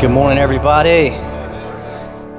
Good morning, everybody.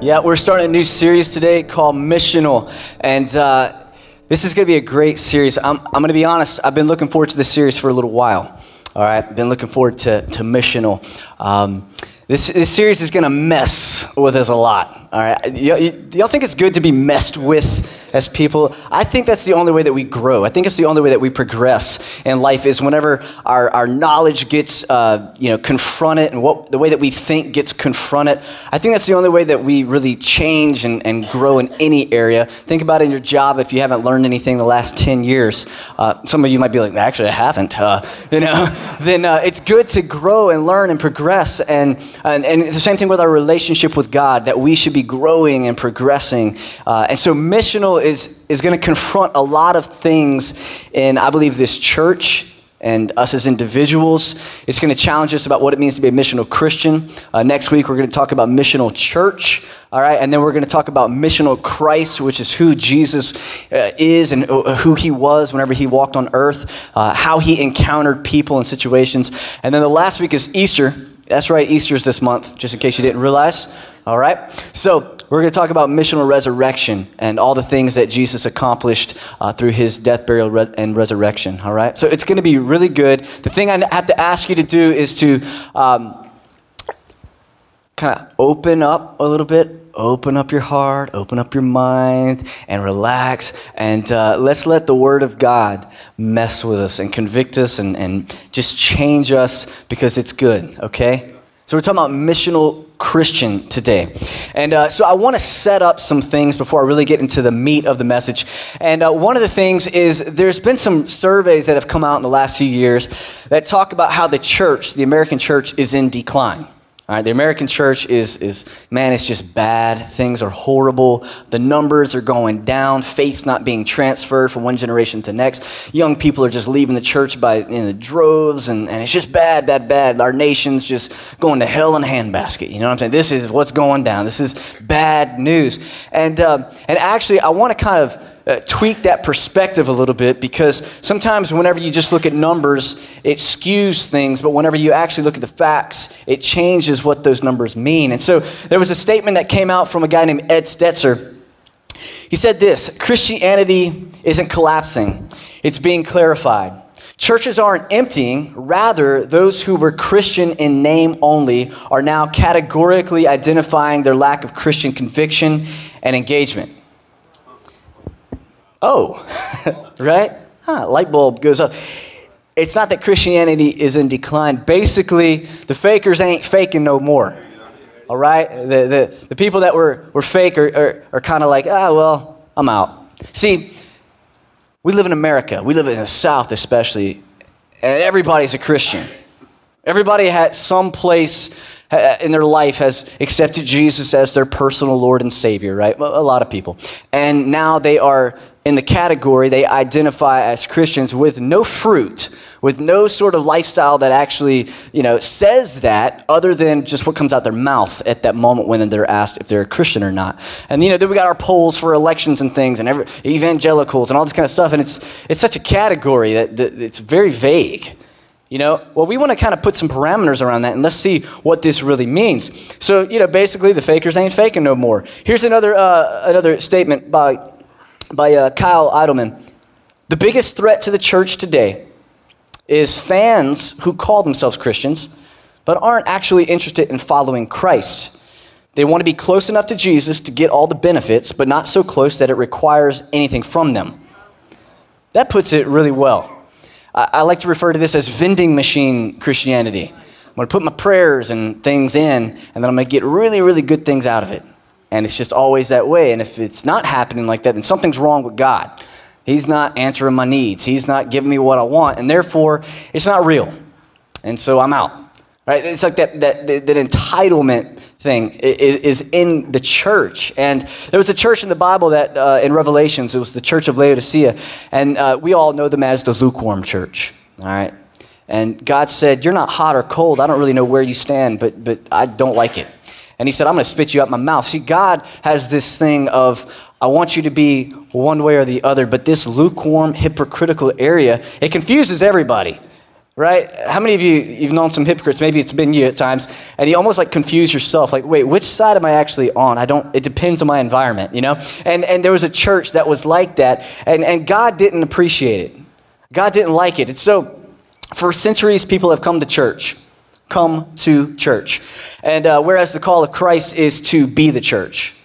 Yeah, we're starting a new series today called Missional. And uh, this is going to be a great series. I'm, I'm going to be honest, I've been looking forward to this series for a little while. All right, been looking forward to, to Missional. Um, this, this series is going to mess with us a lot. All right, y'all think it's good to be messed with as people. I think that's the only way that we grow. I think it's the only way that we progress in life is whenever our, our knowledge gets uh, you know confronted and what the way that we think gets confronted. I think that's the only way that we really change and, and grow in any area. Think about in your job if you haven't learned anything the last 10 years. Uh, some of you might be like, actually, I haven't. Uh, you know, then uh, it's good to grow and learn and progress. And, and, and the same thing with our relationship with God, that we should be growing and progressing. Uh, and so missional is, is going to confront a lot of things in, I believe, this church and us as individuals. It's going to challenge us about what it means to be a missional Christian. Uh, next week, we're going to talk about missional church. All right, and then we're going to talk about missional Christ, which is who Jesus uh, is and uh, who he was whenever he walked on earth, uh, how he encountered people and situations. And then the last week is Easter. That's right, Easter's this month, just in case you didn't realize. All right, so we're going to talk about missional resurrection and all the things that Jesus accomplished uh, through his death, burial, and resurrection. All right? So it's going to be really good. The thing I have to ask you to do is to um, kind of open up a little bit. Open up your heart, open up your mind, and relax. And uh, let's let the Word of God mess with us and convict us and, and just change us because it's good, okay? So we're talking about missional Christian today. And uh, so I want to set up some things before I really get into the meat of the message. And uh, one of the things is there's been some surveys that have come out in the last few years that talk about how the church, the American church, is in decline. All right, the American church is, is, man, it's just bad. Things are horrible. The numbers are going down. Faith's not being transferred from one generation to next. Young people are just leaving the church by in the droves, and, and it's just bad, bad, bad. Our nation's just going to hell in a handbasket. You know what I'm saying? This is what's going down. This is bad news. And, um, and actually, I want to kind of uh, tweak that perspective a little bit because sometimes whenever you just look at numbers, it skews things, but whenever you actually look at the facts, it changes what those numbers mean. And so there was a statement that came out from a guy named Ed Stetzer. He said this Christianity isn't collapsing, it's being clarified. Churches aren't emptying, rather, those who were Christian in name only are now categorically identifying their lack of Christian conviction and engagement. Oh, right? Huh, light bulb goes up. It's not that Christianity is in decline. Basically, the fakers ain't faking no more. All right? The, the, the people that were, were fake are, are, are kind of like, ah, well, I'm out. See, we live in America. We live in the South, especially, and everybody's a Christian. Everybody at some place in their life has accepted Jesus as their personal Lord and Savior, right? A lot of people. And now they are in the category, they identify as Christians with no fruit, with no sort of lifestyle that actually, you know, says that other than just what comes out their mouth at that moment when they're asked if they're a Christian or not. And, you know, then we got our polls for elections and things and every, evangelicals and all this kind of stuff. And it's, it's such a category that, that it's very vague. You know, well, we want to kind of put some parameters around that and let's see what this really means. So, you know, basically, the fakers ain't faking no more. Here's another, uh, another statement by, by uh, Kyle Idleman. The biggest threat to the church today is fans who call themselves Christians but aren't actually interested in following Christ. They want to be close enough to Jesus to get all the benefits, but not so close that it requires anything from them. That puts it really well. I, like to refer to this as vending machine Christianity. I'm going to put my prayers and things in, and then I'm going to get really, really good things out of it. And it's just always that way. And if it's not happening like that, then something's wrong with God. He's not answering my needs. He's not giving me what I want. And therefore, it's not real. And so I'm out. Right? It's like that, that, that, entitlement thing is, is, in the church. And there was a church in the Bible that, uh, in Revelations, it was the church of Laodicea. And uh, we all know them as the lukewarm church. All right? And God said, You're not hot or cold. I don't really know where you stand, but, but I don't like it. And He said, I'm going to spit you out my mouth. See, God has this thing of, I want you to be one way or the other, but this lukewarm, hypocritical area, it confuses everybody. right? How many of you, you've known some hypocrites, maybe it's been you at times, and you almost like confuse yourself, like, wait, which side am I actually on? I don't, it depends on my environment, you know? And, and there was a church that was like that, and, and God didn't appreciate it. God didn't like it. And so, for centuries, people have come to church. Come to church. And uh, whereas the call of Christ is to be the church.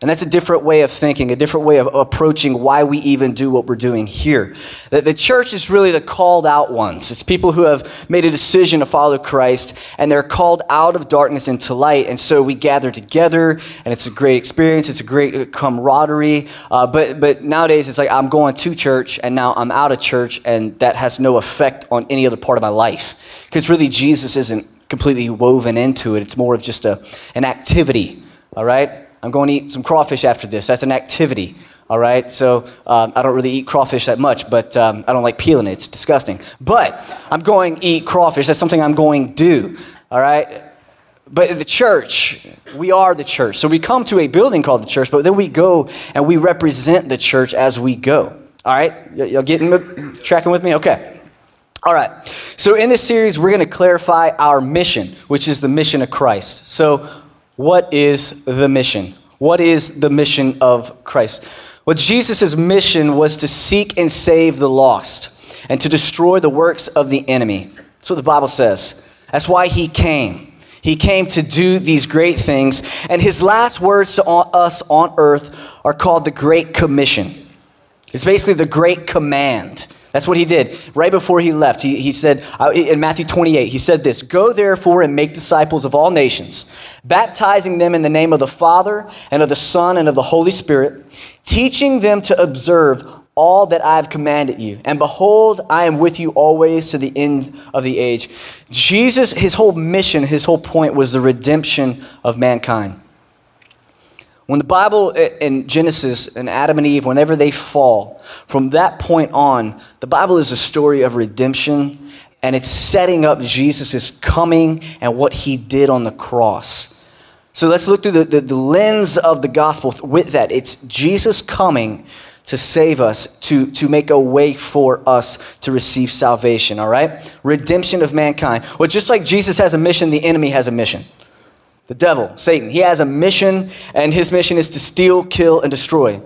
And that's a different way of thinking, a different way of approaching why we even do what we're doing here. That the church is really the called out ones. It's people who have made a decision to follow Christ and they're called out of darkness into light. And so we gather together and it's a great experience. It's a great camaraderie. Uh, but, but nowadays it's like I'm going to church and now I'm out of church and that has no effect on any other part of my life. Because really Jesus isn't completely woven into it. It's more of just a, an activity, all right? I'm going to eat some crawfish after this. That's an activity, all right? So um, I don't really eat crawfish that much, but um, I don't like peeling it. It's disgusting. But I'm going to eat crawfish. That's something I'm going to do, all right? But the church, we are the church. So we come to a building called the church, but then we go and we represent the church as we go. All right? Y- y'all getting tracking with me? Okay. All right. So in this series, we're going to clarify our mission, which is the mission of Christ. So what is the mission? What is the mission of Christ? Well, Jesus' mission was to seek and save the lost and to destroy the works of the enemy. That's what the Bible says. That's why he came. He came to do these great things. And his last words to us on earth are called the Great Commission. It's basically the Great Command. That's what he did right before he left. He, he said uh, in Matthew 28, he said this Go therefore and make disciples of all nations, baptizing them in the name of the Father and of the Son and of the Holy Spirit, teaching them to observe all that I have commanded you. And behold, I am with you always to the end of the age. Jesus, his whole mission, his whole point was the redemption of mankind. When the Bible eh, in Genesis and Adam and Eve, whenever they fall, from that point on, the Bible is a story of redemption and it's setting up Jesus' coming and what he did on the cross. So let's look through the, the, the, lens of the gospel with that. It's Jesus coming to save us, to, to make a way for us to receive salvation, all right? Redemption of mankind. Well, just like Jesus has a mission, the enemy has a mission. The devil, Satan, he has a mission, and his mission is to steal, kill, and destroy.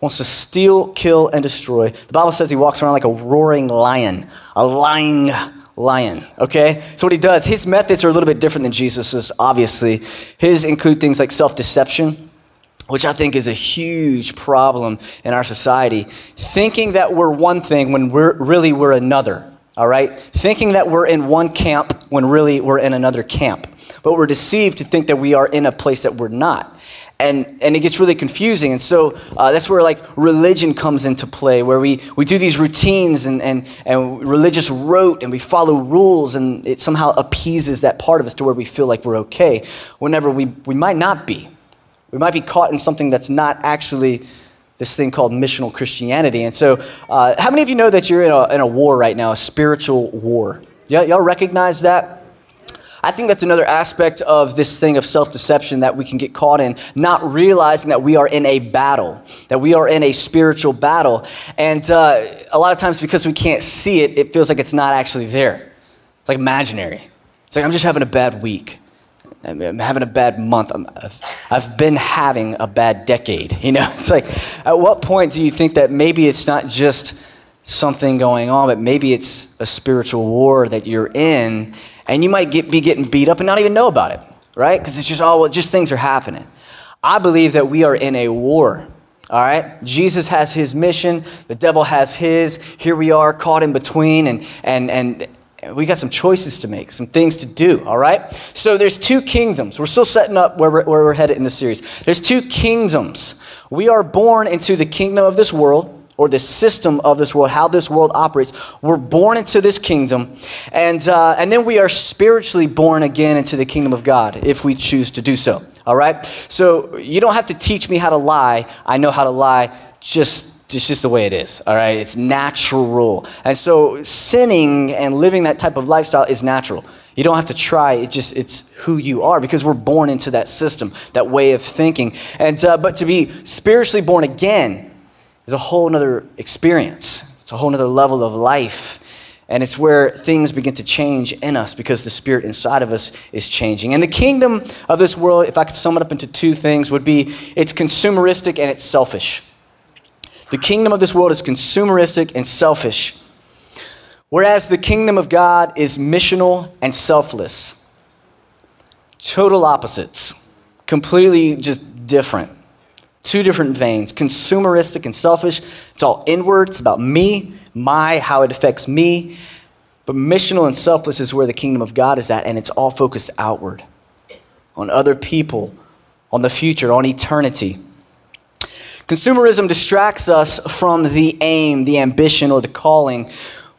Wants to steal, kill, and destroy. The Bible says he walks around like a roaring lion, a lying lion. Okay? So, what he does, his methods are a little bit different than Jesus's, obviously. His include things like self deception, which I think is a huge problem in our society. Thinking that we're one thing when we're, really we're another. All right? Thinking that we're in one camp when really we're in another camp but we're deceived to think that we are in a place that we're not. And, and it gets really confusing. And so uh, that's where like religion comes into play, where we, we do these routines and, and, and religious rote and we follow rules and it somehow appeases that part of us to where we feel like we're okay, whenever we, we might not be. We might be caught in something that's not actually this thing called missional Christianity. And so, uh, how many of you know that you're in a, in a war right now, a spiritual war? Yeah, y'all recognize that? I think that's another aspect of this thing of self deception that we can get caught in, not realizing that we are in a battle, that we are in a spiritual battle. And uh, a lot of times, because we can't see it, it feels like it's not actually there. It's like imaginary. It's like, I'm just having a bad week. I'm having a bad month. i have been having a bad decade. You know, it's like, at what point do you think that maybe it's not just something going on, but maybe it's a spiritual war that you're in and you might get, be getting beat up and not even know about it, right? Because it's just, oh, well, just things are happening. I believe that we are in a war, all right? Jesus has his mission, the devil has his. Here we are caught in between, and, and, and we got some choices to make, some things to do, all right? So there's two kingdoms. We're still setting up where we're, where we're headed in the series. There's two kingdoms. We are born into the kingdom of this world, or the system of this world, how this world operates. We're born into this kingdom, and, uh, and then we are spiritually born again into the kingdom of God if we choose to do so. All right? So you don't have to teach me how to lie. I know how to lie just it's just the way it is, all right? It's natural. And so sinning and living that type of lifestyle is natural. You don't have to try. It just it's who you are because we're born into that system, that way of thinking. And uh, but to be spiritually born again is a whole other experience. It's a whole other level of life. And it's where things begin to change in us because the spirit inside of us is changing. And the kingdom of this world, if I could sum it up into two things, would be it's consumeristic and it's selfish. The kingdom of this world is consumeristic and selfish, whereas the kingdom of God is missional and selfless. Total opposites, completely just different. Two different veins consumeristic and selfish. It's all inward, it's about me, my, how it affects me. But missional and selfless is where the kingdom of God is at, and it's all focused outward on other people, on the future, on eternity. Consumerism distracts us from the aim, the ambition, or the calling,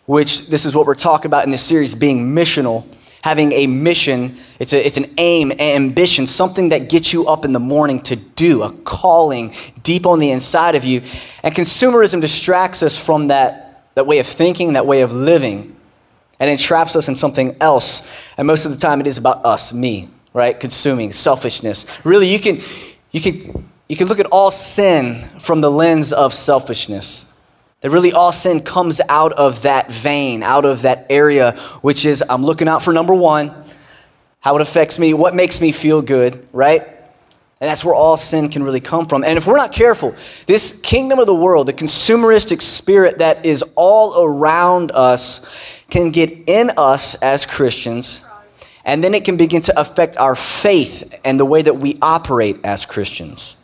which this is what we're talking about in this series being missional having a mission. It's, a, it's an aim, an ambition, something that gets you up in the morning to do, a calling deep on the inside of you. And consumerism distracts us from that, that way of thinking, that way of living, and entraps us in something else. And most of the time, it is about us, me, right? Consuming, selfishness. Really, you can, you can, you can look at all sin from the lens of selfishness. That really all sin comes out of that vein, out of that area, which is I'm looking out for number one, how it affects me, what makes me feel good, right? And that's where all sin can really come from. And if we're not careful, this kingdom of the world, the consumeristic spirit that is all around us, can get in us as Christians, and then it can begin to affect our faith and the way that we operate as Christians.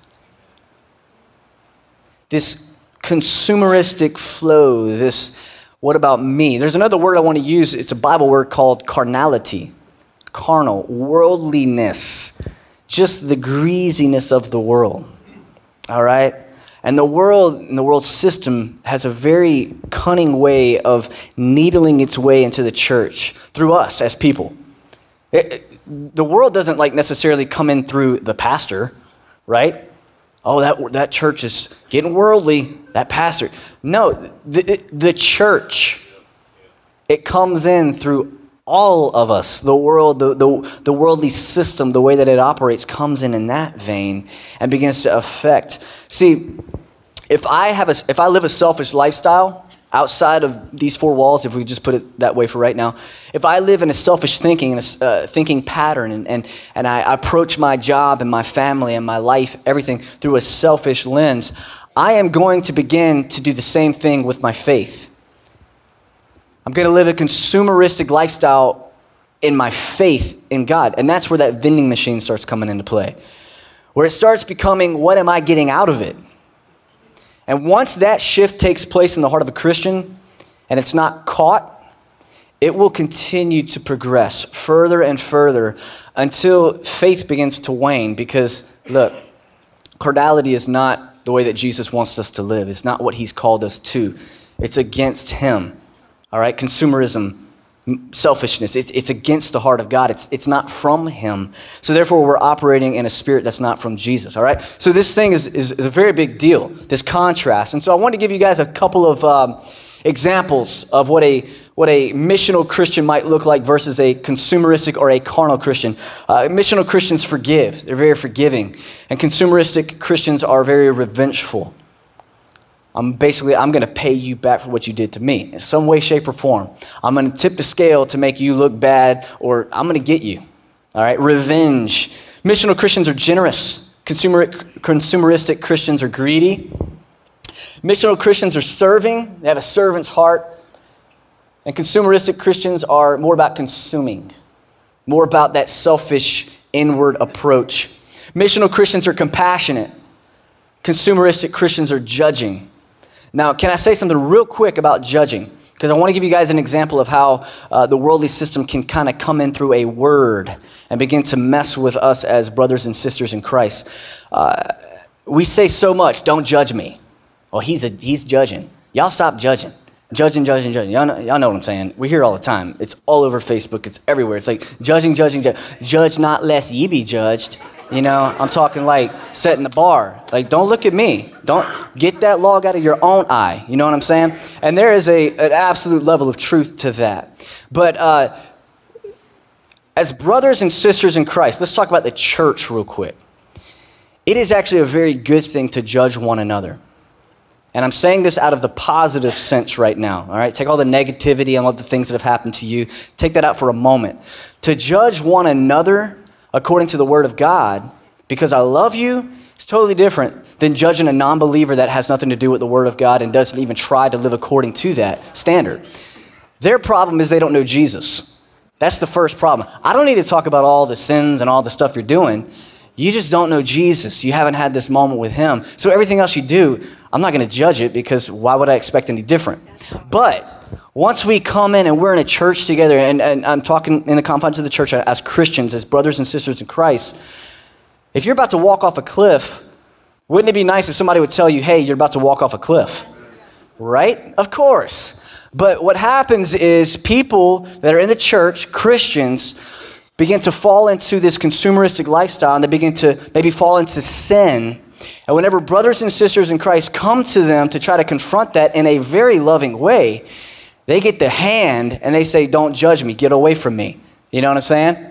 This consumeristic flow, this what about me? There's another word I want to use. It's a Bible word called carnality, carnal, worldliness, just the greasiness of the world. All right? And the world and the world system has a very cunning way of needling its way into the church through us as people. It, it, the world doesn't like necessarily come in through the pastor, right? Oh, that, that church is getting worldly, that pastor. No, the, the church, it comes in through all of us. The world, the, the, the worldly system, the way that it operates, comes in in that vein and begins to affect. See, if I, have a, if I live a selfish lifestyle, outside of these four walls, if we just put it that way for right now, if I live in a selfish thinking, a uh, thinking pattern, and, and, and I approach my job and my family and my life, everything through a selfish lens, I am going to begin to do the same thing with my faith. I'm going to live a consumeristic lifestyle in my faith in God. And that's where that vending machine starts coming into play, where it starts becoming what am I getting out of it? And once that shift takes place in the heart of a Christian and it's not caught, it will continue to progress further and further until faith begins to wane. Because, look, carnality is not the way that Jesus wants us to live, it's not what he's called us to, it's against him. All right? Consumerism selfishness. It's, it's against the heart of God. It's, it's not from Him. So therefore, we're operating in a spirit that's not from Jesus, all right? So this thing is, is, is a very big deal, this contrast. And so I want to give you guys a couple of um, examples of what a, what a missional Christian might look like versus a consumeristic or a carnal Christian. Uh, missional Christians forgive, they're very forgiving. And consumeristic Christians are very revengeful. I'm basically, I'm going to pay you back for what you did to me in some way, shape, or form. I'm going to tip the scale to make you look bad, or I'm going to get you. All right, revenge. Missional Christians are generous. Consumer, consumeristic Christians are greedy. Missional Christians are serving, they have a servant's heart. And consumeristic Christians are more about consuming, more about that selfish inward approach. Missional Christians are compassionate. Consumeristic Christians are judging. Now, can I say something real quick about judging? Because I want to give you guys an example of how uh, the worldly system can kind of come in through a word and begin to mess with us as brothers and sisters in Christ. Uh, we say so much, don't judge me. Well, he's, a, he's judging. Y'all stop judging. Judging, judging, judging. Y'all know, y'all know what I'm saying. We hear all the time. It's all over Facebook. It's everywhere. It's like judging, judging, judge. Judge not lest ye be judged. You know, I'm talking like setting the bar. Like, don't look at me. Don't get that log out of your own eye. You know what I'm saying? And there is a, an absolute level of truth to that. But uh, as brothers and sisters in Christ, let's talk about the church real quick. It is actually a very good thing to judge one another. And I'm saying this out of the positive sense right now, all right? Take all the negativity and all the things that have happened to you, take that out for a moment. To judge one another according to the Word of God, because I love you, is totally different than judging a non believer that has nothing to do with the Word of God and doesn't even try to live according to that standard. Their problem is they don't know Jesus. That's the first problem. I don't need to talk about all the sins and all the stuff you're doing. You just don't know Jesus. You haven't had this moment with Him. So everything else you do, I'm not going to judge it because why would I expect any different? But once we come in and we're in a church together, and, and I'm talking in the confines of the church as Christians, as brothers and sisters in Christ, if you're about to walk off a cliff, wouldn't it be nice if somebody would tell you, hey, you're about to walk off a cliff? Right? Of course. But what happens is people that are in the church, Christians, begin to fall into this consumeristic lifestyle and they begin to maybe fall into sin. And whenever brothers and sisters in Christ come to them to try to confront that in a very loving way, they get the hand and they say, Don't judge me, get away from me. You know what I'm saying?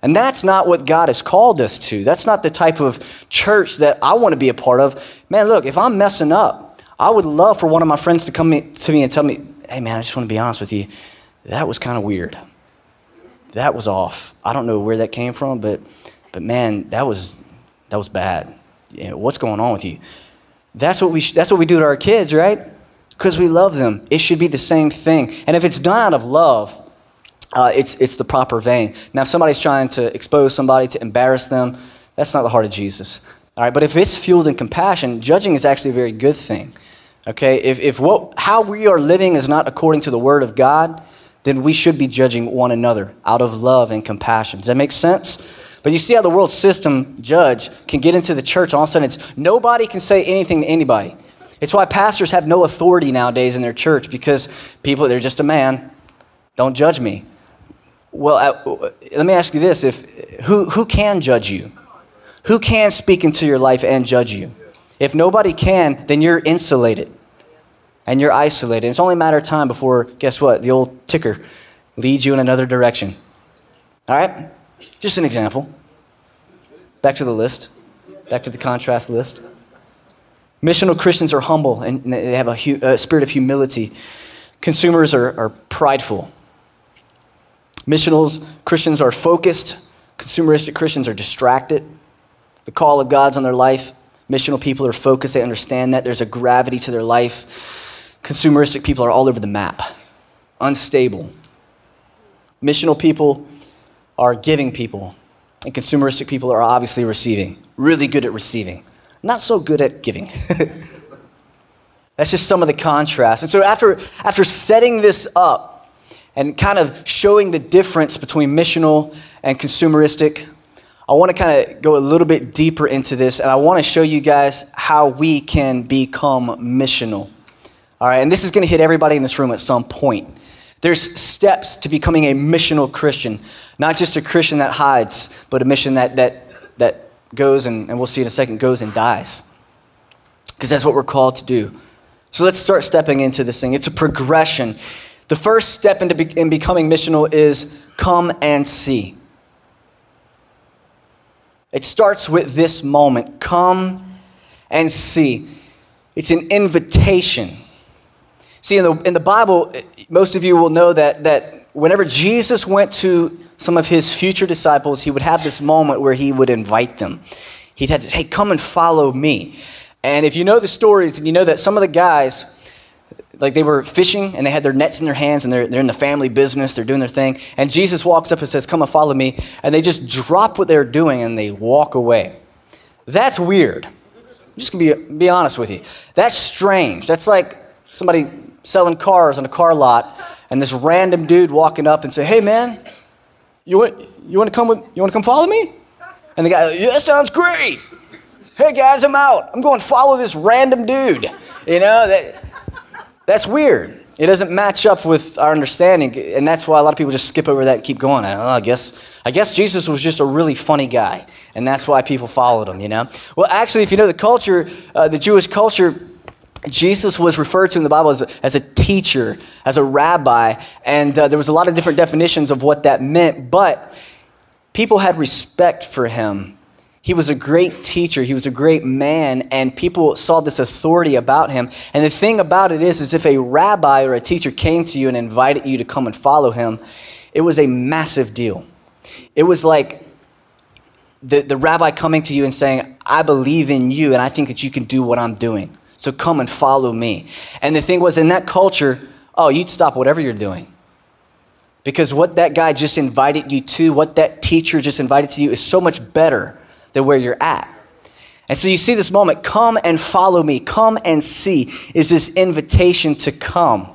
And that's not what God has called us to. That's not the type of church that I want to be a part of. Man, look, if I'm messing up, I would love for one of my friends to come to me and tell me, hey, man, I just want to be honest with you. That was kind of weird that was off. I don't know where that came from, but, but man, that was, that was bad. What's going on with you? That's what, we sh- that's what we do to our kids, right? Because we love them. It should be the same thing. And if it's done out of love, uh, it's, it's the proper vein. Now, if somebody's trying to expose somebody, to embarrass them, that's not the heart of Jesus. All right, but if it's fueled in compassion, judging is actually a very good thing. Okay, if, if what, how we are living is not according to the Word of God, then we should be judging one another out of love and compassion. Does that make sense? But you see how the world system judge can get into the church, all of a sudden it's nobody can say anything to anybody. It's why pastors have no authority nowadays in their church because people, they're just a man. Don't judge me. Well, I, let me ask you this if, who, who can judge you? Who can speak into your life and judge you? If nobody can, then you're insulated and you're isolated. It's only a matter of time before, guess what? The old ticker leads you in another direction. All right? Just an example. Back to the list, back to the contrast list. Missional Christians are humble and they have a, hu- a spirit of humility. Consumers are, are prideful. Missionals Christians are focused. Consumeristic Christians are distracted. The call of God's on their life. Missional people are focused. They understand that there's a gravity to their life. Consumeristic people are all over the map, unstable. Missional people are giving people, and consumeristic people are obviously receiving, really good at receiving, not so good at giving. That's just some of the contrast. And so, after, after setting this up and kind of showing the difference between missional and consumeristic, I want to kind of go a little bit deeper into this, and I want to show you guys how we can become missional. All right, and this is going to hit everybody in this room at some point. There's steps to becoming a missional Christian, not just a Christian that hides, but a mission that, that, that goes, and, and we'll see in a second, goes and dies. Because that's what we're called to do. So let's start stepping into this thing. It's a progression. The first step into be, in becoming missional is come and see. It starts with this moment come and see. It's an invitation. See, in the, in the Bible, eh, most of you will know that, that whenever Jesus went to some of his future disciples, he would have this moment where he would invite them. He'd have to, hey, come and follow me. And if you know the stories, and you know that some of the guys, like they were fishing and they had their nets in their hands and they're, they're in the family business, they're doing their thing. And Jesus walks up and says, Come and follow me. And they just drop what they're doing and they walk away. That's weird. I'm just gonna be, be honest with you. That's strange. That's like somebody selling cars on a car lot, and this random dude walking up and say, "Hey, man, you want you want to come with you want to come follow me?" And the guy, "Yeah, that sounds great." Hey guys, I'm out. I'm going to follow this random dude. You know that that's weird. It doesn't match up with our understanding, and that's why a lot of people just skip over that and keep going. I, know, I guess I guess Jesus was just a really funny guy, and that's why people followed him. You know. Well, actually, if you know the culture, uh, the Jewish culture Jesus was referred to in the Bible as a, as a teacher, as a rabbi, and uh, there was a lot of different definitions of what that meant, but people had respect for him. He was a great teacher. He was a great man, and people saw this authority about him. And the thing about it is, is if a rabbi or a teacher came to you and invited you to come and follow him, it was a massive deal. It was like the, the rabbi coming to you and saying, I believe in you and I think that you can do what I'm doing. So come and follow me. And the thing was, in that culture, oh, you'd stop whatever you're doing. Because what that guy just invited you to, what that teacher just invited to you, is so much better than where you're at. And so you see this moment come and follow me, come and see, is this invitation to come.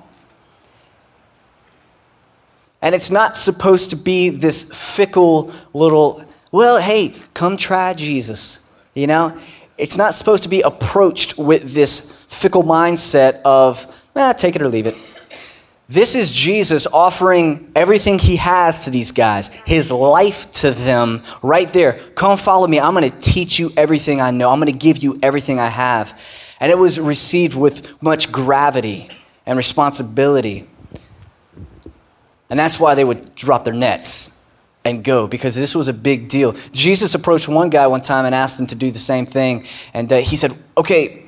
And it's not supposed to be this fickle little well, hey, come try Jesus. You know, it's not supposed to be approached with this fickle mindset of, eh, take it or leave it. This is Jesus offering everything he has to these guys, his life to them right there. Come follow me. I'm going to teach you everything I know. I'm going to give you everything I have. And it was received with much gravity and responsibility. And that's why they would drop their nets and go because this was a big deal. Jesus approached one guy one time and asked him to do the same thing. And uh, he said, Okay,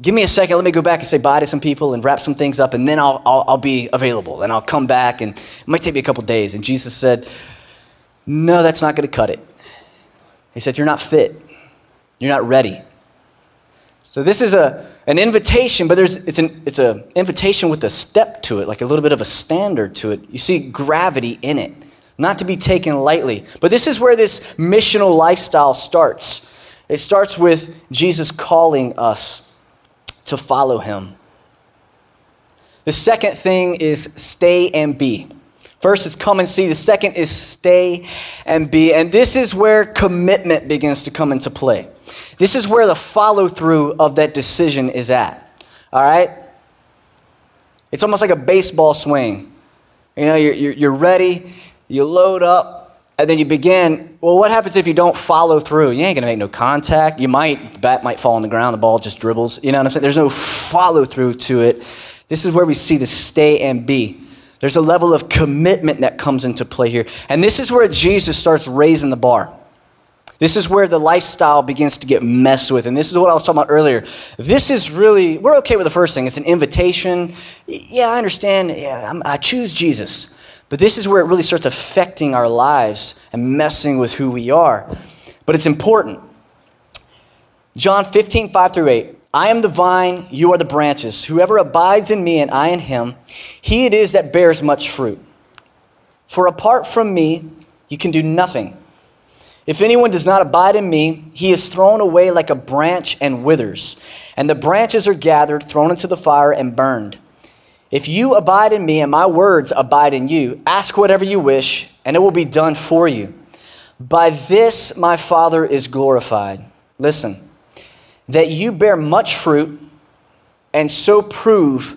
give me a second. Let me go back and say bye to some people and wrap some things up, and then I'll, I'll, I'll be available. And I'll come back, and it might take me a couple days. And Jesus said, No, that's not going to cut it. He said, You're not fit, you're not ready. So this is a, an invitation, but there's, it's an it's an invitation with a step to it, like a little bit of a standard to it. You see gravity in it not to be taken lightly. But this is where this missional lifestyle starts. It starts with Jesus calling us to follow him. The second thing is stay and be. First is come and see. The second is stay and be. And this is where commitment begins to come into play. This is where the follow through of that decision is at. All right? It's almost like a baseball swing. You know, you're, you're, ready, you load up, and then you begin. Well, what happens if you don't follow through? You ain't gonna make no contact. You might, the bat might fall on the ground, the ball just dribbles. You know what I'm saying? There's no follow through to it. This is where we see the stay and be. There's a level of commitment that comes into play here. And this is where Jesus starts raising the bar. This is where the lifestyle begins to get messed with. And this is what I was talking about earlier. This is really, we're okay with the first thing. It's an invitation. Yeah, I understand. Yeah, I'm, I choose Jesus. But this is where it really starts affecting our lives and messing with who we are. But it's important. John 15, 5 through 8. I am the vine, you are the branches. Whoever abides in me and I in him, he it is that bears much fruit. For apart from me, you can do nothing. If anyone does not abide in me, he is thrown away like a branch and withers, and the branches are gathered, thrown into the fire, and burned. If you abide in me and my words abide in you, ask whatever you wish, and it will be done for you. By this my Father is glorified. Listen, that you bear much fruit and so prove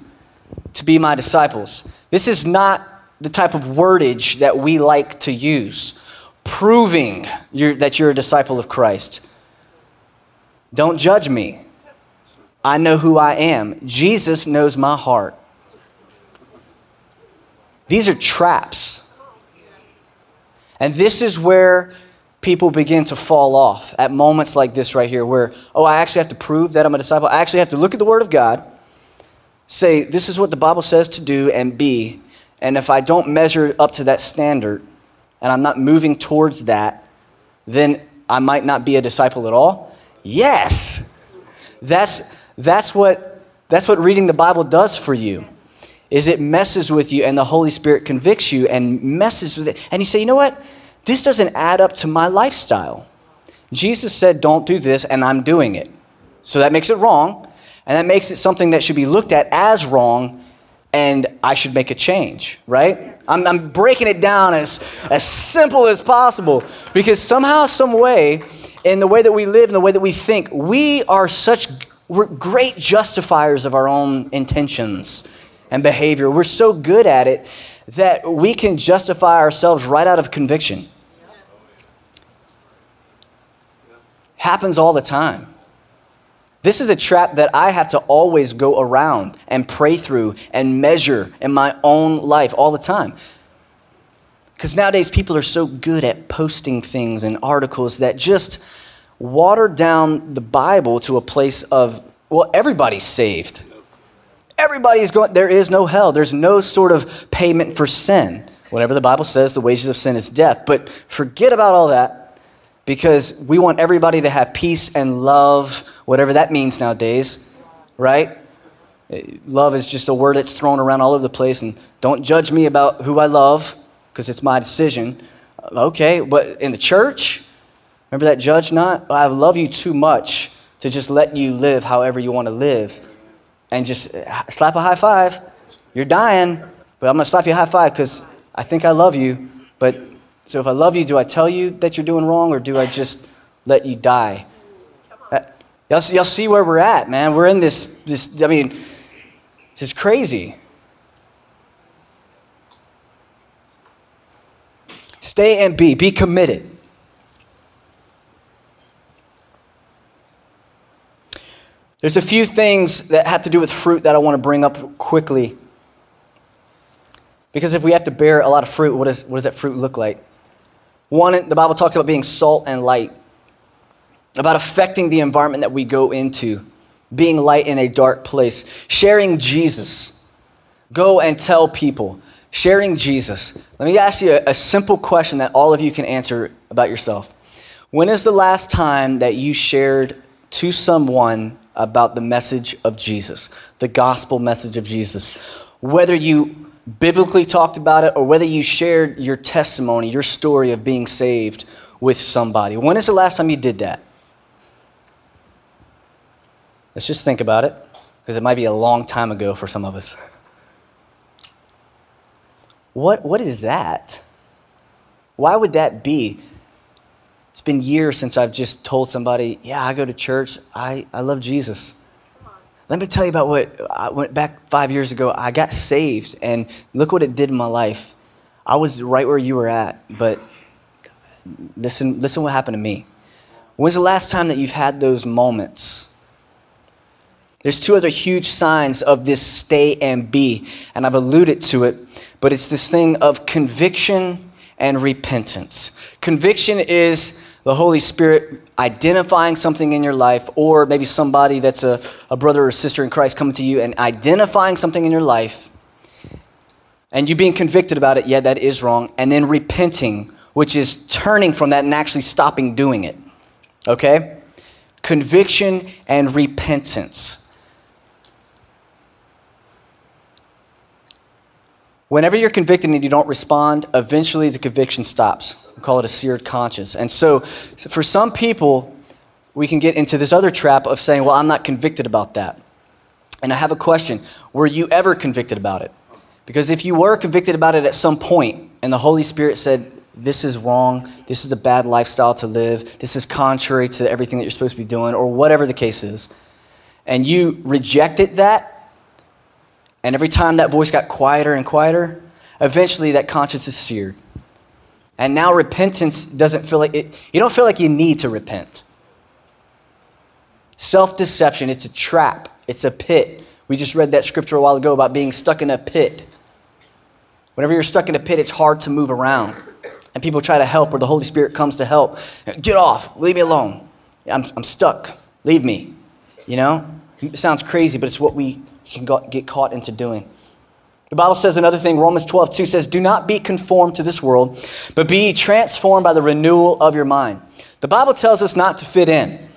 to be my disciples. This is not the type of wordage that we like to use, proving you're, that you're a disciple of Christ. Don't judge me. I know who I am. Jesus knows my heart. These are traps. And this is where people begin to fall off at moments like this right here, where, oh, I actually have to prove that I'm a disciple. I actually have to look at the Word of God, say, this is what the Bible says to do and be. And if I don't measure up to that standard and I'm not moving towards that, then I might not be a disciple at all. Yes. That's, that's, what, that's what reading the Bible does for you is it messes with you and the Holy Spirit convicts you and messes with it. And you say, you know what? This doesn't add up to my lifestyle. Jesus said, don't do this, and I'm doing it. So that makes it wrong, and that makes it something that should be looked at as wrong, and I should make a change, right? I'm, I'm breaking it down as, as simple as possible because somehow, some way, in the way that we live, in the way that we think, we are such we're great justifiers of our own intentions and behavior. We're so good at it that we can justify ourselves right out of conviction. Happens all the time. This is a trap that I have to always go around and pray through and measure in my own life all the time. Because nowadays people are so good at posting things and articles that just watered down the Bible to a place of, well, everybody's saved. Everybody's going, there is no hell. There's no sort of payment for sin. Whatever the Bible says, the wages of sin is death. But forget about all that because we want everybody to have peace and love, whatever that means nowadays, right? Love is just a word that's thrown around all over the place. And don't judge me about who I love because it's my decision. Okay, but in the church, remember that judge not? I love you too much to just let you live however you want to live and just slap a high five. You're dying, but I'm going to slap you a high five because I think I love you. But so if I love you, do I tell you that you're doing wrong or do I just let you die? Uh, y'all, y'all see where we're at, man. We're in this, this I mean, this is crazy. Stay and be. Be committed. There's a few things that have to do with fruit that I want to bring up quickly. Because if we have to bear a lot of fruit, what, is, what does that fruit look like? One, the Bible talks about being salt and light, about affecting the environment that we go into, being light in a dark place, sharing Jesus. Go and tell people sharing Jesus. Let me ask you a, a, simple question that all of you can answer about yourself. When is the last time that you shared to someone about the message of Jesus, the gospel message of Jesus? Whether you biblically talked about it or whether you shared your testimony, your story of being saved with somebody. When is the last time you did that? Let's just think about it, because it might be a long time ago for some of us. What, what is that? Why would that be? Been years since I've just told somebody, yeah, I go to church. I, I love Jesus. Let me tell you about what I went back five years ago. I got saved, and look what it did in my life. I was right where you were at, but listen, listen what happened to me. When's the last time that you've had those moments? There's two other huge signs of this stay and be, and I've alluded to it but it's this thing of conviction and repentance. Conviction is the Holy Spirit identifying something in your life, or maybe somebody that's a, a brother or sister in Christ coming to you and identifying something in your life, and you being convicted about it, yeah, that is wrong, and then repenting, which is turning from that and actually stopping doing it. Okay? Conviction and repentance. Whenever you're convicted and you don't respond, eventually the conviction stops. We call it a seared conscience. And so, for some people, we can get into this other trap of saying, Well, I'm not convicted about that. And I have a question Were you ever convicted about it? Because if you were convicted about it at some point and the Holy Spirit said, This is wrong, this is a bad lifestyle to live, this is contrary to everything that you're supposed to be doing, or whatever the case is, and you rejected that, and every time that voice got quieter and quieter, eventually that conscience is seared. And now repentance doesn't feel like it, you don't feel like you need to repent. Self deception, it's a trap, it's a pit. We just read that scripture a while ago about being stuck in a pit. Whenever you're stuck in a pit, it's hard to move around. And people try to help, or the Holy Spirit comes to help. Get off, leave me alone. I'm, I'm stuck, leave me. You know? It sounds crazy, but it's what we can get caught into doing. The Bible says another thing, Romans 12, 2 says, Do not be conformed to this world, but be transformed by the renewal of your mind. The Bible tells us not to fit in.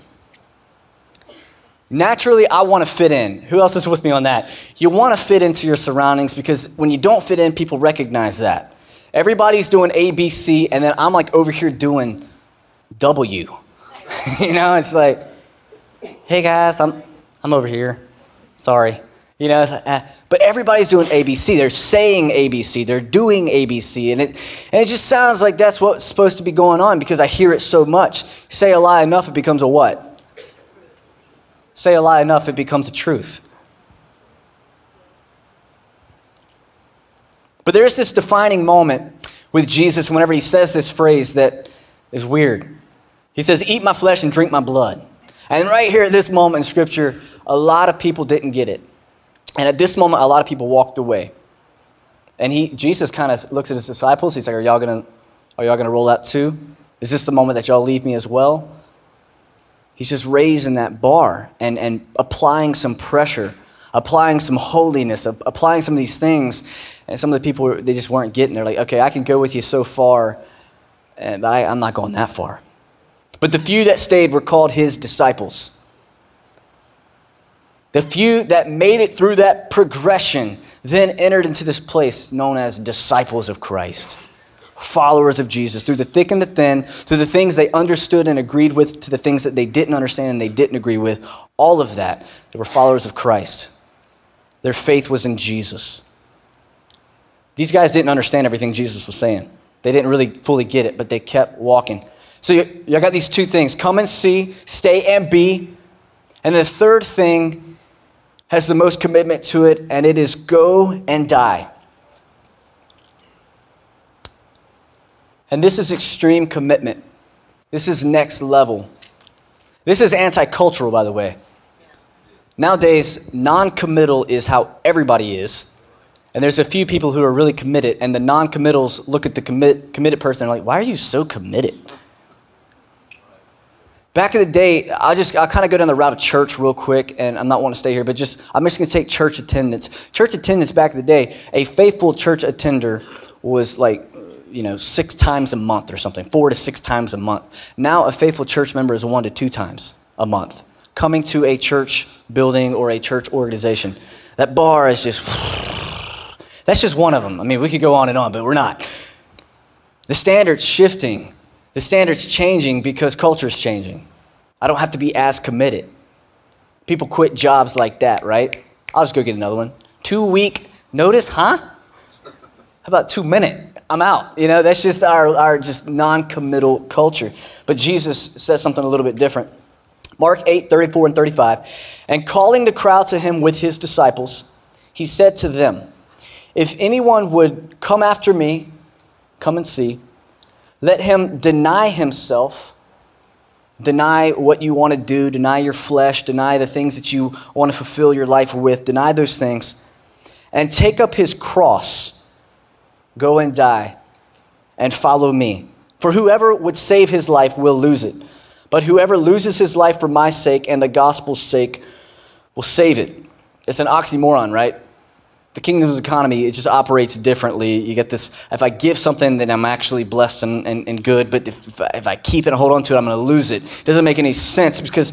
Naturally, I want to fit in. Who else is with me on that? You want to fit into your surroundings because when you don't fit in, people recognize that. Everybody's doing A, B, C, and then I'm like over here doing W. you know, it's like, hey guys, I'm, I'm over here. Sorry. You know, uh, but everybody's doing ABC. They're saying ABC. They're doing ABC. And it, and it just sounds like that's what's supposed to be going on because I hear it so much. Say a lie enough, it becomes a what? Say a lie enough, it becomes a truth. But there's this defining moment with Jesus whenever he says this phrase that is weird. He says, Eat my flesh and drink my blood. And right here at this moment in Scripture, a lot of people didn't get it. And at this moment, a lot of people walked away. And he, Jesus kind of looks at his disciples. He's like, Are y'all going to are y'all gonna roll out too? Is this the moment that y'all leave me as well? He's just raising that bar and, and applying some pressure, applying some holiness, applying some of these things. And some of the people, they just weren't getting. They're like, okay, I can go with you so far, but I, I'm not going that far. But the few that stayed were called his disciples. The few that made it through that progression then entered into this place known as disciples of Christ, followers of Jesus, through the thick and the thin, through the things they understood and agreed with, to the things that they didn't understand and they didn't agree with. All of that, they were followers of Christ. Their faith was in Jesus. These guys didn't understand everything Jesus was saying. They didn't really fully get it, but they kept walking. So you, you got these two things come and see, stay and be. And the third thing has the most commitment to it, and it is go and die. And this is extreme commitment. This is next level. This is anti cultural, by the way. Nowadays, non committal is how everybody is. And there's a few people who are really committed, and the non committals look at the commit, committed person and are like, why are you so committed? Back in the day, I'll just I'll kind of go down the route of church real quick, and I'm not want to stay here, but just I'm just going to take church attendance. Church attendance back in the day, a faithful church attender was like you know six times a month or something, four to six times a month. Now a faithful church member is one to two times a month coming to a church building or a church organization. That bar is just that's just one of them. I mean, we could go on and on, but we're not. The standard's shifting the standard's changing because culture's changing. I don't have to be as committed. People quit jobs like that, right? I'll just go get another one. Two week notice, huh? How about two minute? I'm out. You know, that's just our, our just non-committal culture. But Jesus says something a little bit different. Mark 8, 34 and 35. And calling the crowd to him with his disciples, he said to them, If anyone would come after me, come and see. Let him deny himself, deny what you want to do, deny your flesh, deny the things that you want to fulfill your life with, deny those things, and take up his cross, go and die, and follow me. For whoever would save his life will lose it. But whoever loses his life for my sake and the gospel's sake will save it. It's an oxymoron, right? The kingdom's economy it just operates differently. You get this if i give something then i'm actually blessed and, and, and good but if, if i keep it and hold on to it i'm going to lose it. It doesn't make any sense because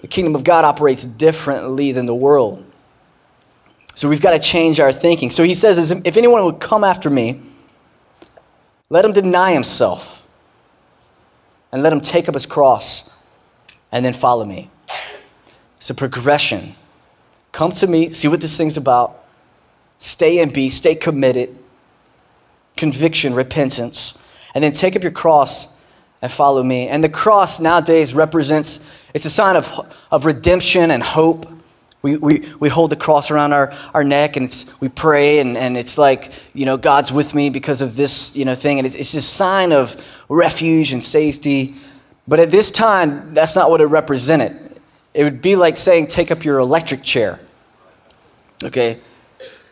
the kingdom of god operates differently than the world. So we've got to change our thinking. So he says if anyone would come after me let him deny himself and let him take up his cross and then follow me. It's a progression. Come to me see what this thing's about stay and be, stay committed, conviction, repentance, and then take up your cross and follow me. And the cross nowadays represents, it's a sign of, of redemption and hope. We, we, we hold the cross around our, our neck and we pray and, and it's like, you know, God's with me because of this, you know, thing. And it's, it's just a sign of refuge and safety. But at this time, that's not what it represented. It would be like saying, take up your electric chair. Okay?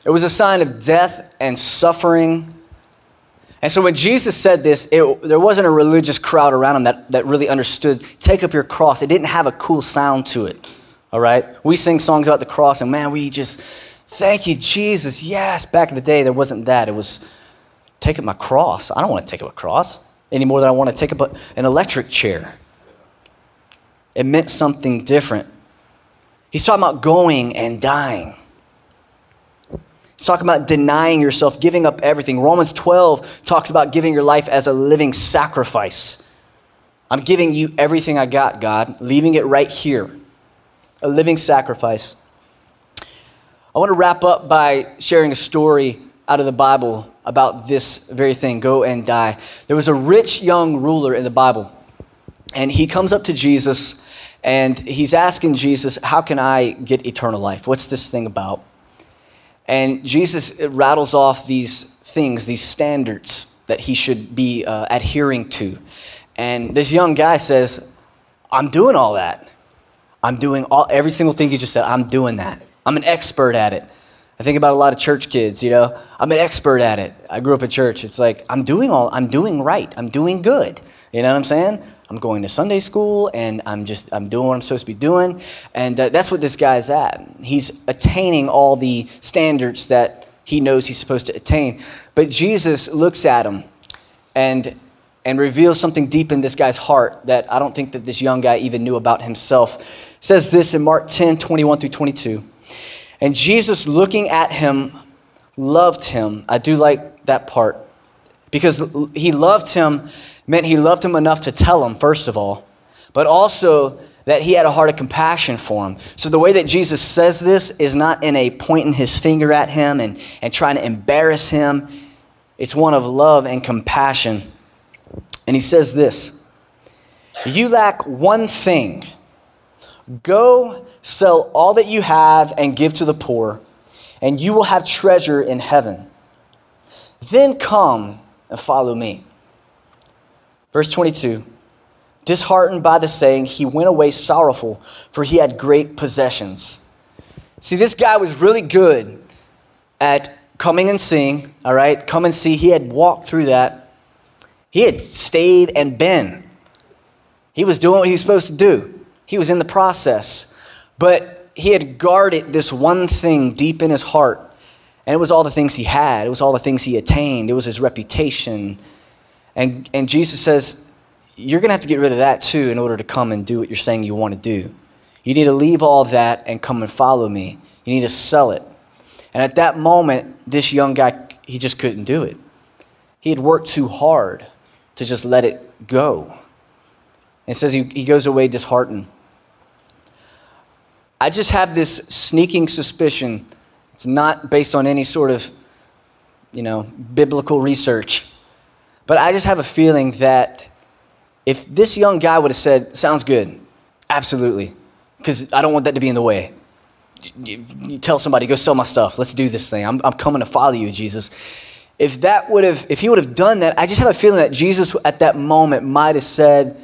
It was a sign of death and suffering. And so when Jesus said this, it, there wasn't a religious crowd around him that, that really understood take up your cross. It didn't have a cool sound to it. All right? We sing songs about the cross, and man, we just, thank you, Jesus. Yes. Back in the day, there wasn't that. It was take up my cross. I don't want to take up a cross any more than I want to take up a, an electric chair. It meant something different. He's talking about going and dying. It's talking about denying yourself, giving up everything. Romans 12 talks about giving your life as a living sacrifice. I'm giving you everything I got, God, leaving it right here. A living sacrifice. I want to wrap up by sharing a story out of the Bible about this very thing go and die. There was a rich young ruler in the Bible, and he comes up to Jesus and he's asking Jesus, How can I get eternal life? What's this thing about? And Jesus rattles off these things, these standards that he should be uh, adhering to. And this young guy says, I'm doing all that. I'm doing all, every single thing you just said. I'm doing that. I'm an expert at it. I think about a lot of church kids, you know. I'm an expert at it. I grew up in church. It's like, I'm doing all, I'm doing right. I'm doing good. You know what I'm saying? I'm going to Sunday school and I'm just I'm doing what I'm supposed to be doing, and uh, that's what this guy's at. He's attaining all the standards that he knows he's supposed to attain. But Jesus looks at him and and reveals something deep in this guy's heart that I don't think that this young guy even knew about himself. It says this in Mark 10, 21 through 22. And Jesus looking at him loved him. I do like that part because he loved him meant he loved him enough to tell him, first of all, but also that he had a heart of compassion for him. So the way that Jesus says this is not in a pointing his finger at him and, and trying to embarrass him. It's one of love and compassion. And he says this You lack one thing. Go sell all that you have and give to the poor, and you will have treasure in heaven. Then come and follow me. Verse 22 Disheartened by the saying, he went away sorrowful, for he had great possessions. See, this guy was really good at coming and seeing, all right? Come and see. He had walked through that. He had stayed and been. He was doing what he was supposed to do, he was in the process. But he had guarded this one thing deep in his heart. And it was all the things he had, it was all the things he attained, it was his reputation. And, and Jesus says, You're going to have to get rid of that too in order to come and do what you're saying you want to do. You need to leave all that and come and follow me. You need to sell it. And at that moment, this young guy, he just couldn't do it. He had worked too hard to just let it go. And it says he, he goes away disheartened. I just have this sneaking suspicion. It's not based on any sort of, you know, biblical research. But I just have a feeling that if this young guy would have said, Sounds good, absolutely, because I don't want that to be in the way. You, tell somebody, Go sell my stuff. Let's do this thing. I'm, I'm coming to follow you, Jesus. If that would have, if he would have done that, I just have a feeling that Jesus at that moment might have said,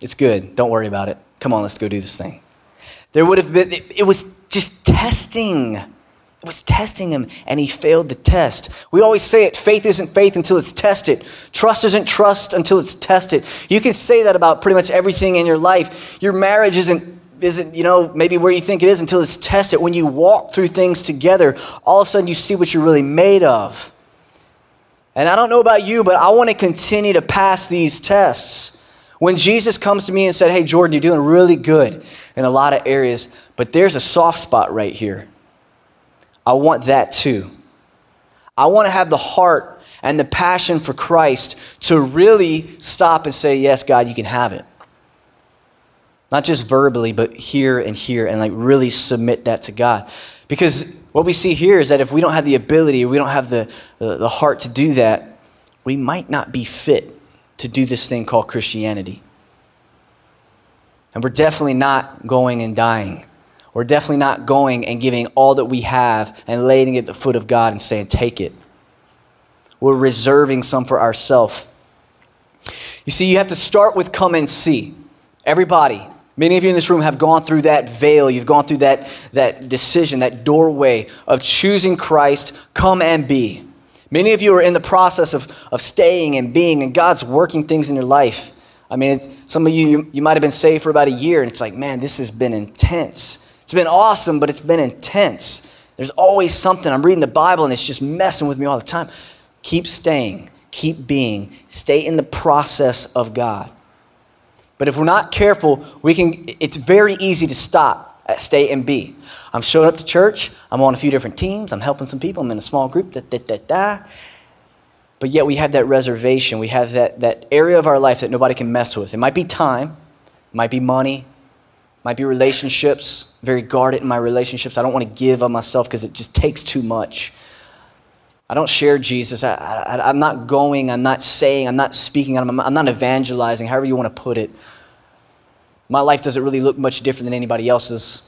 It's good. Don't worry about it. Come on, let's go do this thing. There would have been, it, it was just testing. Was testing him, and he failed the test. We always say it faith isn't faith until it's tested. Trust isn't trust until it's tested. You can say that about pretty much everything in your life. Your marriage isn't isn't, you know, maybe where you think it is until it's tested. When you walk through things together, all of a sudden you see what you're really made of. And I don't know about you, but I want to continue to pass these tests. When Jesus comes to me and said, Hey, Jordan, you're doing really good in a lot of areas, but there's a soft spot right here. I want that too. I want to have the heart and the passion for Christ to really stop and say, Yes, God, you can have it. Not just verbally, but here and here, and like really submit that to God. Because what we see here is that if we don't have the ability, we don't have the, the, the heart to do that, we might not be fit to do this thing called Christianity. And we're definitely not going and dying. We're definitely not going and giving all that we have and laying it at the foot of God and saying, Take it. We're reserving some for ourselves. You see, you have to start with come and see. Everybody, many of you in this room have gone through that veil. You've gone through that, that decision, that doorway of choosing Christ, come and be. Many of you are in the process of, of staying and being, and God's working things in your life. I mean, some of you, you, you might have been saved for about a year, and it's like, man, this has been intense. It's been awesome, but it's been intense. There's always something. I'm reading the Bible and it's just messing with me all the time. Keep staying, keep being, stay in the process of God. But if we're not careful, we can it's very easy to stop at stay and be. I'm showing up to church, I'm on a few different teams, I'm helping some people, I'm in a small group, da da da da. But yet we have that reservation, we have that, that area of our life that nobody can mess with. It might be time, it might be money, it might be relationships, very guarded in my relationships. I don't want to give of myself because it just takes too much. I don't share Jesus. I, am not going, I'm not saying, I'm not speaking, I'm, I'm not evangelizing, however you want to put it. My life doesn't really look much different than anybody else's.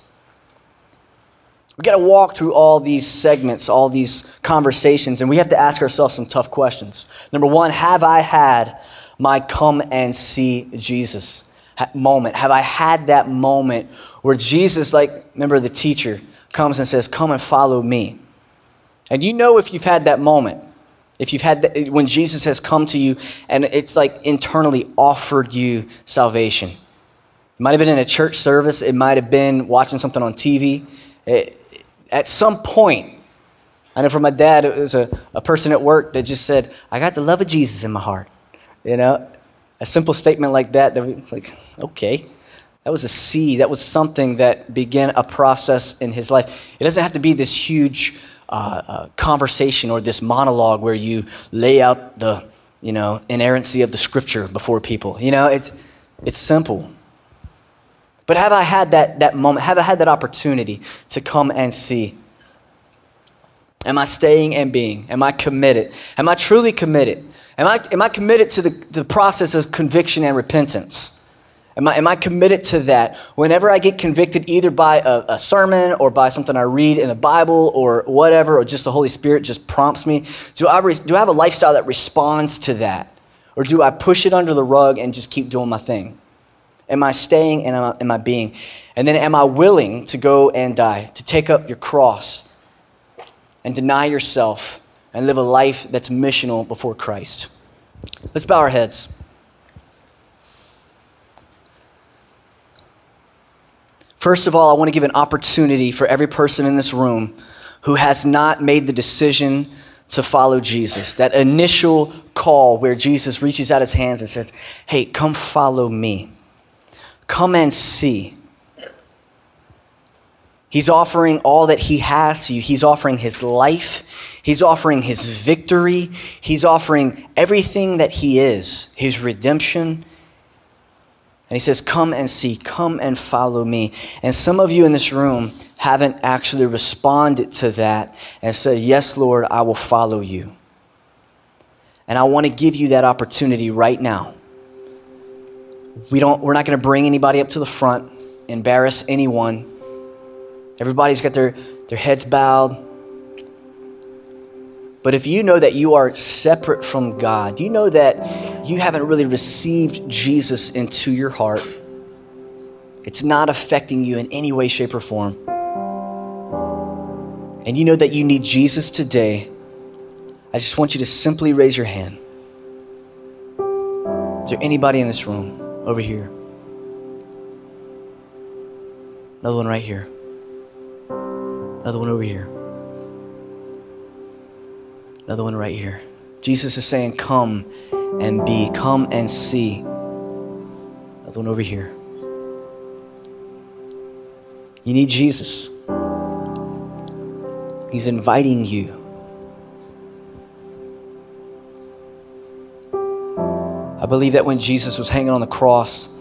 We got to walk through all these segments, all these conversations, and we have to ask ourselves some tough questions. Number one, have I had my come and see Jesus? Moment? Have I had that moment where Jesus, like, remember the teacher, comes and says, Come and follow me? And you know if you've had that moment. If you've had, the, when Jesus has come to you and it's like internally offered you salvation. It might have been in a church service, it might have been watching something on TV. It, at some point, I know for my dad, it was a, a person at work that just said, I got the love of Jesus in my heart. You know, a simple statement like that, that was like, okay. That was a seed. That was something that began a process in his life. It doesn't have to be this huge uh, uh, conversation or this monologue where you lay out the, you know, inerrancy of the scripture before people. You know, it's, it's simple. But have I had that, that moment? Have I had that opportunity to come and see? Am I staying and being? Am I committed? Am I truly committed? Am I, am I committed to the, the process of conviction and repentance? Am I, am I committed to that? Whenever I get convicted, either by a, a, sermon or by something I read in the Bible or whatever, or just the Holy Spirit just prompts me, do I, re, do I have a lifestyle that responds to that? Or do I push it under the rug and just keep doing my thing? Am I staying and am I, am I being? And then am I willing to go and die, to take up your cross and deny yourself and live a life that's missional before Christ? Let's bow our heads. First of all, I want to give an opportunity for every person in this room who has not made the decision to follow Jesus. That initial call where Jesus reaches out his hands and says, Hey, come follow me. Come and see. He's offering all that he has to you. He's offering his life. He's offering his victory. He's offering everything that he is his redemption, and he says, Come and see, come and follow me. And some of you in this room haven't actually responded to that and said, Yes, Lord, I will follow you. And I want to give you that opportunity right now. We don't, we're not going to bring anybody up to the front, embarrass anyone. Everybody's got their, their heads bowed, but if you know that you are separate from God, you know that you haven't really received Jesus into your heart, it's not affecting you in any way, shape, or form, and you know that you need Jesus today, I just want you to simply raise your hand. Is there anybody in this room over here? Another one right here. Another one over here. Another one right here. Jesus is saying, Come and be, come and see. Another one over here. You need Jesus. He's inviting you. I believe that when Jesus was hanging on the cross,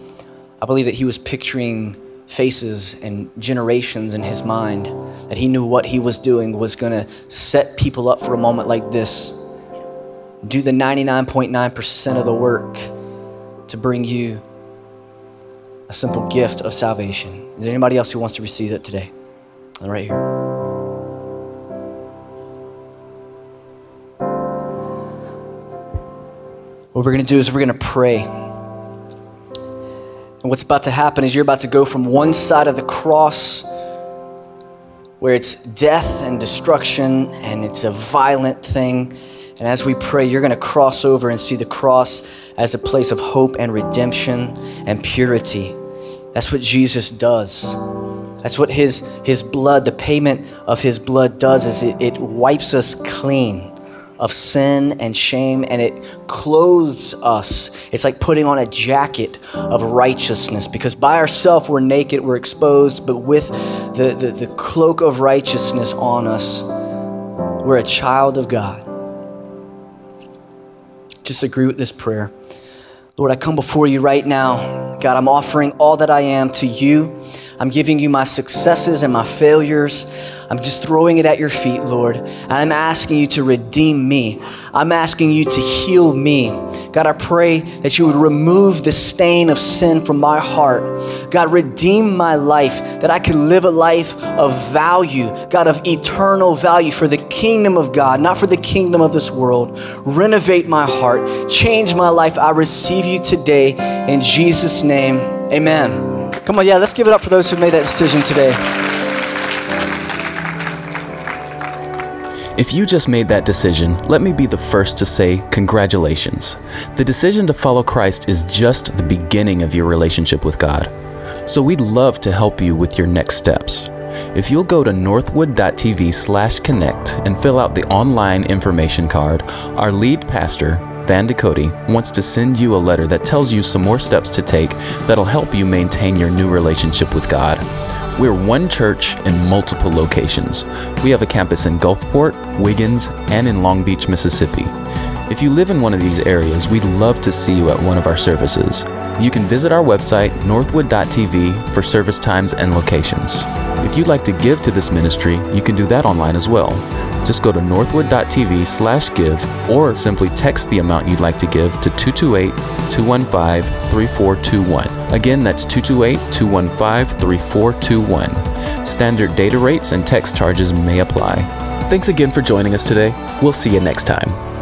I believe that he was picturing faces and generations in his mind, that he knew what he was doing was going to set people up for a moment like this. Do the 99.9% of the work to bring you a simple gift of salvation. Is there anybody else who wants to receive that today? Right here. What we're going to do is we're going to pray. And what's about to happen is you're about to go from one side of the cross where it's death and destruction and it's a violent thing. And as we pray, you're going to cross over and see the cross as a place of hope and redemption and purity. That's what Jesus does. That's what his, his blood, the payment of his blood does is it, it wipes us clean of sin and shame and it clothes us. It's like putting on a jacket of righteousness because by ourselves we're naked, we're exposed, but with the, the, the cloak of righteousness on us, we're a child of God. Just agree with this prayer. Lord, I come before you right now. God, I'm offering all that I am to you. I'm giving you my successes and my failures. I'm just throwing it at your feet, Lord. And I'm asking you to redeem me. I'm asking you to heal me. God, I pray that you would remove the stain of sin from my heart. God, redeem my life, that I can live a life of value, God, of eternal value for the kingdom of God, not for the kingdom of this world. Renovate my heart, change my life. I receive you today in Jesus' name. Amen. Come on, yeah, let's give it up for those who made that decision today. If you just made that decision, let me be the first to say congratulations. The decision to follow Christ is just the beginning of your relationship with God. So we'd love to help you with your next steps. If you'll go to northwood.tv/connect and fill out the online information card, our lead pastor, Van Ducote, wants to send you a letter that tells you some more steps to take that'll help you maintain your new relationship with God. We're one church in multiple locations. We have a campus in Gulfport, Wiggins, and in Long Beach, Mississippi. If you live in one of these areas, we'd love to see you at one of our services. You can visit our website, northwood.tv, for service times and locations. If you'd like to give to this ministry, you can do that online as well. Just go to northwood.tv slash give or simply text the amount you'd like to give to 228-215-3421. Again, that's 228-215-3421. Standard data rates and text charges may apply. Thanks again for joining us today. We'll see you next time.